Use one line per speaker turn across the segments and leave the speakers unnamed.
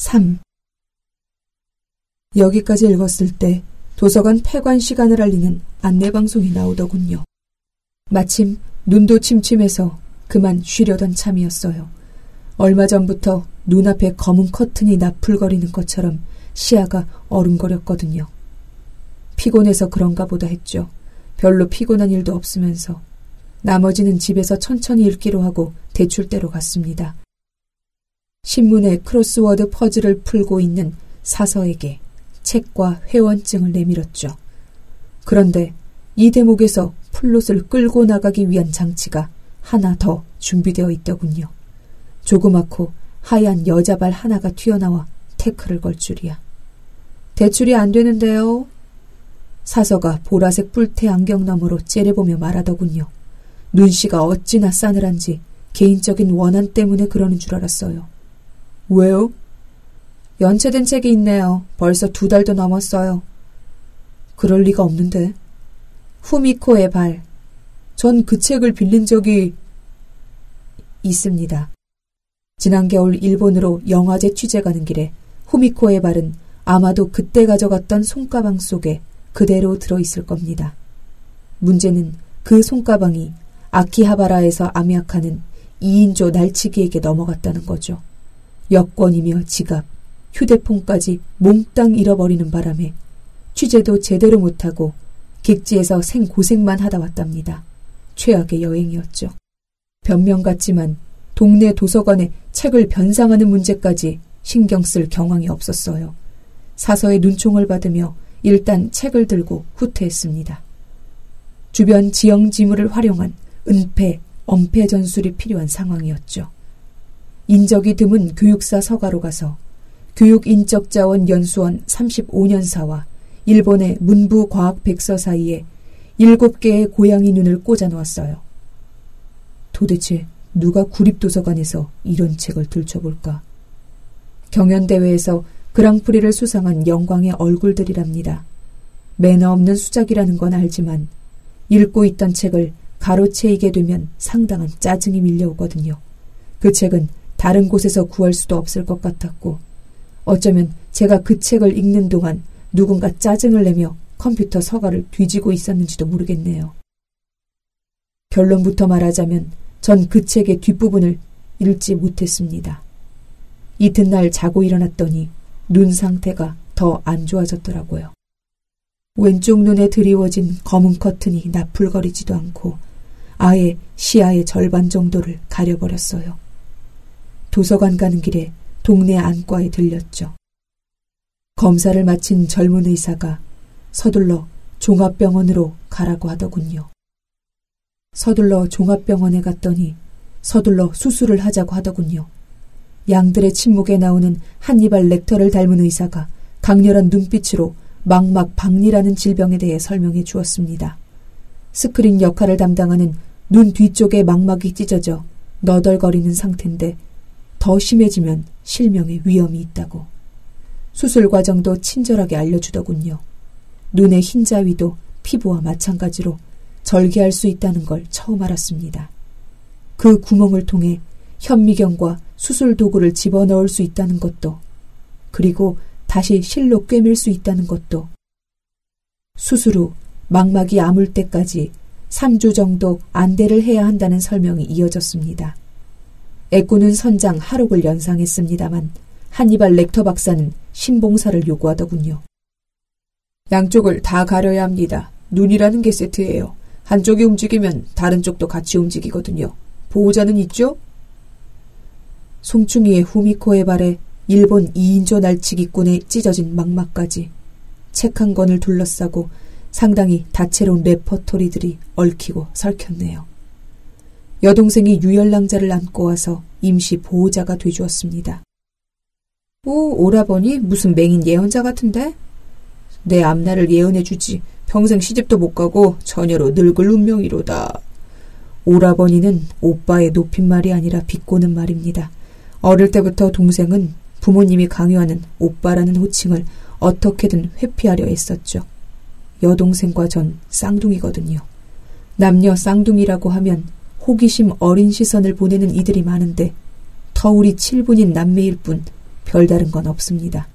3. 여기까지 읽었을 때 도서관 폐관 시간을 알리는 안내방송이 나오더군요. 마침 눈도 침침해서 그만 쉬려던 참이었어요. 얼마 전부터 눈앞에 검은 커튼이 나풀거리는 것처럼 시야가 어른거렸거든요. 피곤해서 그런가 보다 했죠. 별로 피곤한 일도 없으면서. 나머지는 집에서 천천히 읽기로 하고 대출대로 갔습니다. 신문에 크로스워드 퍼즐을 풀고 있는 사서에게 책과 회원증을 내밀었죠. 그런데 이 대목에서 플롯을 끌고 나가기 위한 장치가 하나 더 준비되어 있더군요. 조그맣고 하얀 여자발 하나가 튀어나와 태클을 걸 줄이야. 대출이 안 되는데요. 사서가 보라색 뿔테 안경 너머로 째려보며 말하더군요. 눈씨가 어찌나 싸늘한지 개인적인 원한 때문에 그러는 줄 알았어요. 왜요? 연체된 책이 있네요. 벌써 두 달도 넘었어요. 그럴 리가 없는데. 후미코의 발. 전 그 책을 빌린 적이 있습니다. 지난 겨울 일본으로 영화제 취재 가는 길에 후미코의 발은 아마도 그때 가져갔던 손가방 속에 그대로 들어있을 겁니다. 문제는 그 손가방이 아키하바라에서 암약하는 2인조 날치기에게 넘어갔다는 거죠. 여권이며 지갑, 휴대폰까지 몽땅 잃어버리는 바람에 취재도 제대로 못하고 객지에서 생고생만 하다 왔답니다. 최악의 여행이었죠. 변명 같지만 동네 도서관에 책을 변상하는 문제까지 신경 쓸 경황이 없었어요. 사서의 눈총을 받으며 일단 책을 들고 후퇴했습니다. 주변 지형 지물을 활용한 은폐, 엄폐 전술이 필요한 상황이었죠. 인적이 드문 교육사 서가로 가서 교육인적자원 연수원 35년사와 일본의 문부 과학 백서 사이에 일곱 개의 고양이 눈을 꽂아 놓았어요. 도대체 누가 구립도서관에서 이런 책을 들춰볼까? 경연대회에서 그랑프리를 수상한 영광의 얼굴들이랍니다. 매너 없는 수작이라는 건 알지만 읽고 있던 책을 가로채이게 되면 상당한 짜증이 밀려오거든요. 그 책은 다른 곳에서 구할 수도 없을 것 같았고 어쩌면 제가 그 책을 읽는 동안 누군가 짜증을 내며 컴퓨터 서가를 뒤지고 있었는지도 모르겠네요. 결론부터 말하자면 전 그 책의 뒷부분을 읽지 못했습니다. 이튿날 자고 일어났더니 눈 상태가 더 안 좋아졌더라고요. 왼쪽 눈에 드리워진 검은 커튼이 나풀거리지도 않고 아예 시야의 절반 정도를 가려버렸어요. 도서관 가는 길에 동네 안과에 들렸죠. 검사를 마친 젊은 의사가 서둘러 종합병원으로 가라고 하더군요. 서둘러 종합병원에 갔더니 서둘러 수술을 하자고 하더군요. 양들의 침묵에 나오는 한니발 렉터를 닮은 의사가 강렬한 눈빛으로 망막 박리라는 질병에 대해 설명해 주었습니다. 스크린 역할을 담당하는 눈 뒤쪽에 망막이 찢어져 너덜거리는 상태인데 더 심해지면 실명의 위험이 있다고. 수술 과정도 친절하게 알려주더군요. 눈의 흰자위도 피부와 마찬가지로 절개할 수 있다는 걸 처음 알았습니다. 그 구멍을 통해 현미경과 수술 도구를 집어넣을 수 있다는 것도, 그리고 다시 실로 꿰맬 수 있다는 것도, 수술 후 망막이 아물 때까지 3주 정도 안대를 해야 한다는 설명이 이어졌습니다. 애꾸는 선장 하록을 연상했습니다만 한니발 렉터 박사는 심봉사를 요구하더군요. 양쪽을 다 가려야 합니다. 눈이라는 게 세트예요. 한쪽이 움직이면 다른 쪽도 같이 움직이거든요. 보호자는 있죠? 송충이의 후미코의 발에 일본 2인조 날치기꾼의 찢어진 망막까지 책 한 권을 둘러싸고 상당히 다채로운 레퍼토리들이 얽히고 설켰네요. 여동생이 유열낭자를 안고 와서 임시 보호자가 돼주었습니다. 오, 오라버니 무슨 맹인 예언자 같은데? 내 앞날을 예언해주지. 평생 시집도 못 가고 처녀로 늙을 운명이로다. 오라버니는 오빠의 높임말이 아니라 비꼬는 말입니다. 어릴 때부터 동생은 부모님이 강요하는 오빠라는 호칭을 어떻게든 회피하려 했었죠. 여동생과 전 쌍둥이거든요. 남녀 쌍둥이라고 하면 호기심 어린 시선을 보내는 이들이 많은데 터울이 7분인 남매일 뿐 별다른 건 없습니다.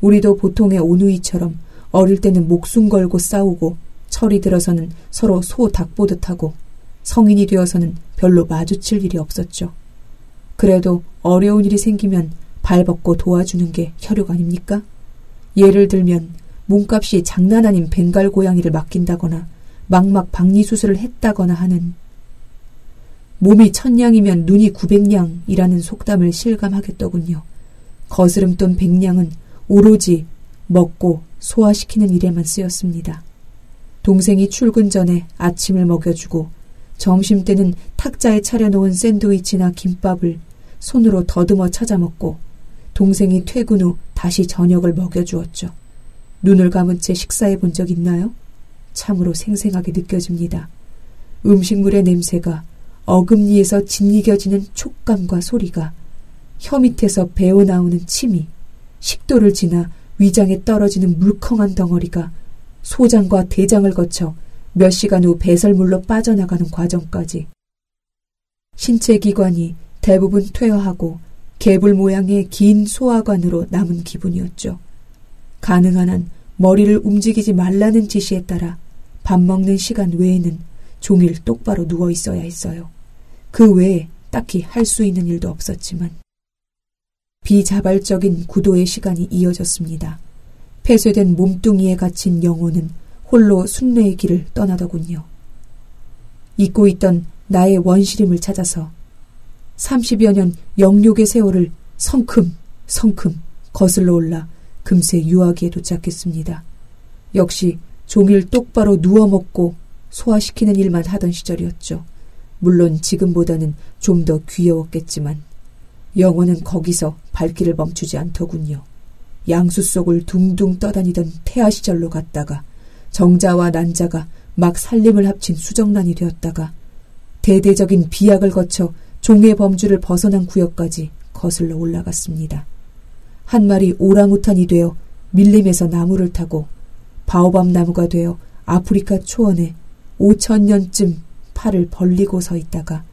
우리도 보통의 오누이처럼 어릴 때는 목숨 걸고 싸우고 철이 들어서는 서로 소 닭 보듯 하고 성인이 되어서는 별로 마주칠 일이 없었죠. 그래도 어려운 일이 생기면 발벗고 도와주는 게 혈육 아닙니까? 예를 들면 몸값이 장난 아닌 벵갈 고양이를 맡긴다거나 막막 박리 수술을 했다거나 하는 몸이 천냥이면 눈이 구백냥이라는 속담을 실감하겠더군요. 거스름 돈 백냥은 오로지 먹고 소화시키는 일에만 쓰였습니다. 동생이 출근 전에 아침을 먹여주고 점심 때는 탁자에 차려놓은 샌드위치나 김밥을 손으로 더듬어 찾아 먹고 동생이 퇴근 후 다시 저녁을 먹여주었죠. 눈을 감은 채 식사해 본 적 있나요? 참으로 생생하게 느껴집니다. 음식물의 냄새가 어금니에서 짓이겨지는 촉감과 소리가 혀 밑에서 배어 나오는 침이 식도를 지나 위장에 떨어지는 물컹한 덩어리가 소장과 대장을 거쳐 몇 시간 후 배설물로 빠져나가는 과정까지 신체 기관이 대부분 퇴화하고 개불 모양의 긴 소화관으로 남은 기분이었죠. 가능한 한 머리를 움직이지 말라는 지시에 따라 밥 먹는 시간 외에는 종일 똑바로 누워 있어야 했어요. 그 외에 딱히 할 수 있는 일도 없었지만 비자발적인 구도의 시간이 이어졌습니다. 폐쇄된 몸뚱이에 갇힌 영혼은 홀로 순례의 길을 떠나더군요. 잊고 있던 나의 원시림을 찾아서 30여 년 영욕의 세월을 성큼 성큼 거슬러 올라 금세 유아기에 도착했습니다. 역시 종일 똑바로 누워 먹고 소화시키는 일만 하던 시절이었죠. 물론 지금보다는 좀 더 귀여웠겠지만 영혼은 거기서 발길을 멈추지 않더군요. 양수 속을 둥둥 떠다니던 태아 시절로 갔다가 정자와 난자가 막 살림을 합친 수정란이 되었다가 대대적인 비약을 거쳐 종의 범주를 벗어난 구역까지 거슬러 올라갔습니다. 한 마리 오랑우탄이 되어 밀림에서 나무를 타고 바오밤 나무가 되어 아프리카 초원에 5천 년쯤 팔을 벌리고 서 있다가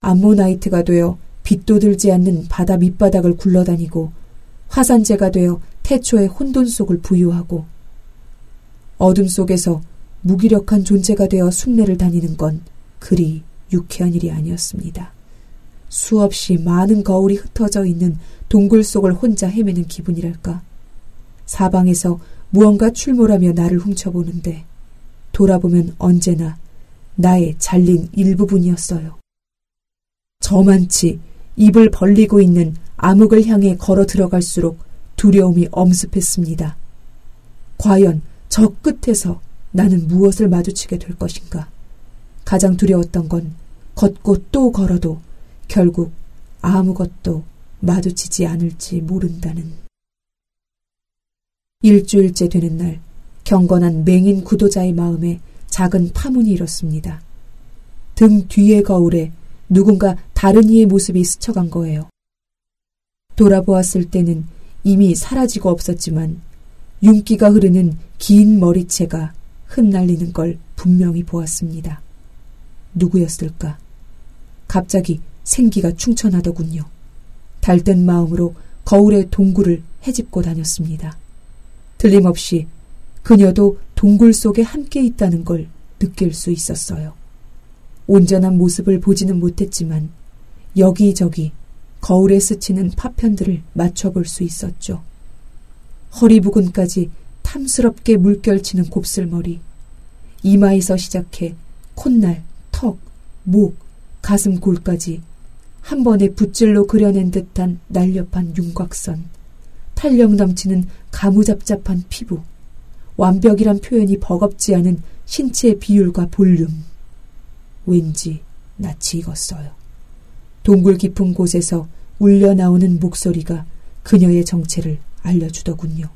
암모나이트가 되어 빛도 들지 않는 바다 밑바닥을 굴러다니고 화산재가 되어 태초의 혼돈 속을 부유하고 어둠 속에서 무기력한 존재가 되어 순례를 다니는 건 그리 유쾌한 일이 아니었습니다. 수없이 많은 거울이 흩어져 있는 동굴 속을 혼자 헤매는 기분이랄까. 사방에서 무언가 출몰하며 나를 훔쳐보는데 돌아보면 언제나 나의 잘린 일부분이었어요. 저만치 입을 벌리고 있는 암흑을 향해 걸어 들어갈수록 두려움이 엄습했습니다. 과연 저 끝에서 나는 무엇을 마주치게 될 것인가? 가장 두려웠던 건 걷고 또 걸어도 결국 아무것도 마주치지 않을지 모른다는. 일주일째 되는 날, 경건한 맹인 구도자의 마음에 작은 파문이 일었습니다. 등 뒤의 거울에 누군가 다른 이의 모습이 스쳐간 거예요. 돌아보았을 때는 이미 사라지고 없었지만 윤기가 흐르는 긴 머리채가 흩날리는 걸 분명히 보았습니다. 누구였을까? 갑자기 생기가 충천하더군요. 달뜬 마음으로 거울의 동굴을 헤집고 다녔습니다. 틀림없이 그녀도 동굴 속에 함께 있다는 걸 느낄 수 있었어요. 온전한 모습을 보지는 못했지만 여기저기 거울에 스치는 파편들을 맞춰볼 수 있었죠. 허리 부근까지 탐스럽게 물결치는 곱슬머리, 이마에서 시작해 콧날, 턱, 목, 가슴 골까지 한 번에 붓질로 그려낸 듯한 날렵한 윤곽선, 탄력 넘치는 가무잡잡한 피부, 완벽이란 표현이 버겁지 않은 신체의 비율과 볼륨. 왠지 낯이 익었어요. 동굴 깊은 곳에서 울려 나오는 목소리가 그녀의 정체를 알려주더군요.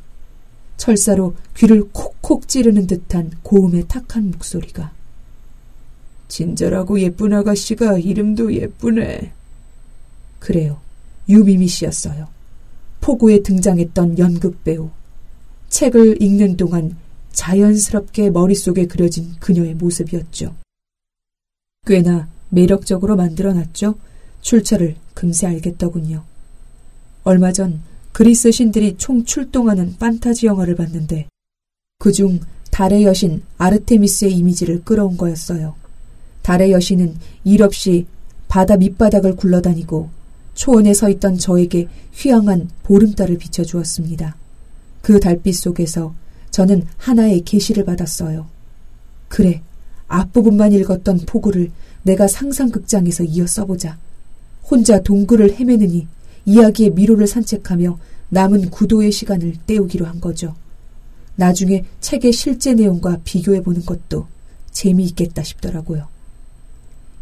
철사로 귀를 콕콕 찌르는 듯한 고음의 탁한 목소리가. 친절하고 예쁜 아가씨가 이름도 예쁘네. 그래요. 유미미 씨였어요. 포구에 등장했던 연극 배우. 책을 읽는 동안 자연스럽게 머릿속에 그려진 그녀의 모습이었죠. 꽤나 매력적으로 만들어놨죠. 출처를 금세 알겠더군요. 얼마 전 그리스 신들이 총 출동하는 판타지 영화를 봤는데 그중 달의 여신 아르테미스의 이미지를 끌어온 거였어요. 달의 여신은 일 없이 바다 밑바닥을 굴러다니고 초원에 서 있던 저에게 휘황한 보름달을 비춰주었습니다. 그 달빛 속에서 저는 하나의 계시를 받았어요. 그래, 앞부분만 읽었던 포구를 내가 상상극장에서 이어 써보자. 혼자 동굴을 헤매느니 이야기의 미로를 산책하며 남은 구도의 시간을 때우기로 한 거죠. 나중에 책의 실제 내용과 비교해보는 것도 재미있겠다 싶더라고요.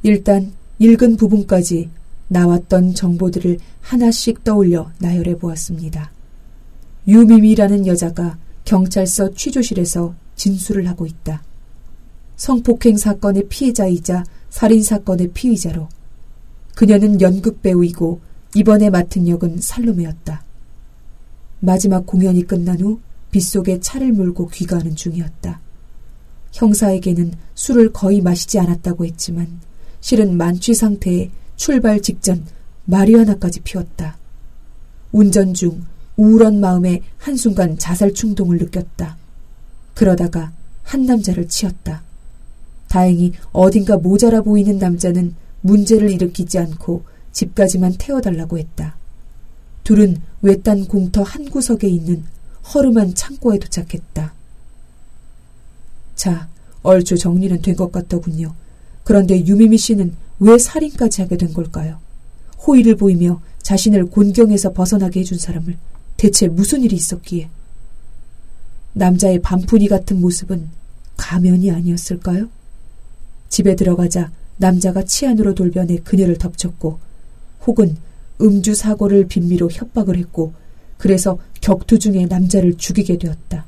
일단 읽은 부분까지 나왔던 정보들을 하나씩 떠올려 나열해 보았습니다. 유미미라는 여자가 경찰서 취조실에서 진술을 하고 있다. 성폭행 사건의 피해자이자 살인 사건의 피의자로 그녀는 연극 배우이고 이번에 맡은 역은 살로메였다. 마지막 공연이 끝난 후 빗속에 차를 몰고 귀가하는 중이었다. 형사에게는 술을 거의 마시지 않았다고 했지만 실은 만취 상태에 출발 직전 마리아나까지 피웠다. 운전 중 우울한 마음에 한순간 자살 충동을 느꼈다. 그러다가 한 남자를 치었다. 다행히 어딘가 모자라 보이는 남자는 문제를 일으키지 않고 집까지만 태워달라고 했다. 둘은 외딴 공터 한 구석에 있는 허름한 창고에 도착했다. 자, 얼추 정리는 된 것 같더군요. 그런데 유미미 씨는 왜 살인까지 하게 된 걸까요? 호의를 보이며 자신을 곤경에서 벗어나게 해준 사람을 대체 무슨 일이 있었기에? 남자의 반푼이 같은 모습은 가면이 아니었을까요? 집에 들어가자 남자가 치안으로 돌변해 그녀를 덮쳤고 혹은 음주 사고를 빈미로 협박을 했고 그래서 격투 중에 남자를 죽이게 되었다.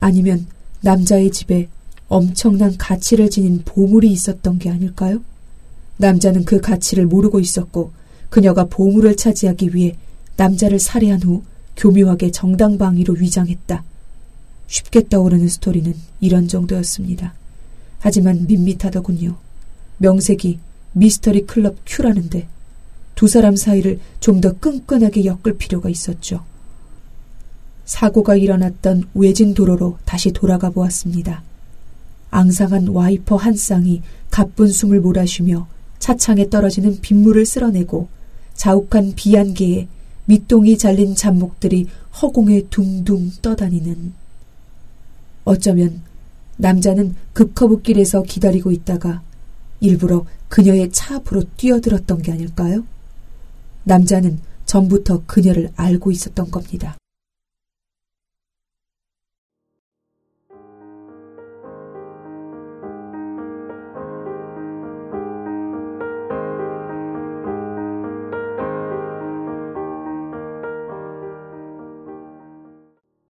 아니면 남자의 집에 엄청난 가치를 지닌 보물이 있었던 게 아닐까요? 남자는 그 가치를 모르고 있었고 그녀가 보물을 차지하기 위해 남자를 살해한 후 교묘하게 정당방위로 위장했다. 쉽게 떠오르는 스토리는 이런 정도였습니다. 하지만 밋밋하더군요. 명색이 미스터리 클럽 큐라는데 두 사람 사이를 좀 더 끈끈하게 엮을 필요가 있었죠. 사고가 일어났던 외진 도로로 다시 돌아가 보았습니다. 앙상한 와이퍼 한 쌍이 가쁜 숨을 몰아쉬며 차창에 떨어지는 빗물을 쓸어내고 자욱한 비안개에 밑동이 잘린 잡목들이 허공에 둥둥 떠다니는 어쩌면 남자는 급커브길에서 기다리고 있다가 일부러 그녀의 차 앞으로 뛰어들었던 게 아닐까요? 남자는 전부터 그녀를 알고 있었던 겁니다.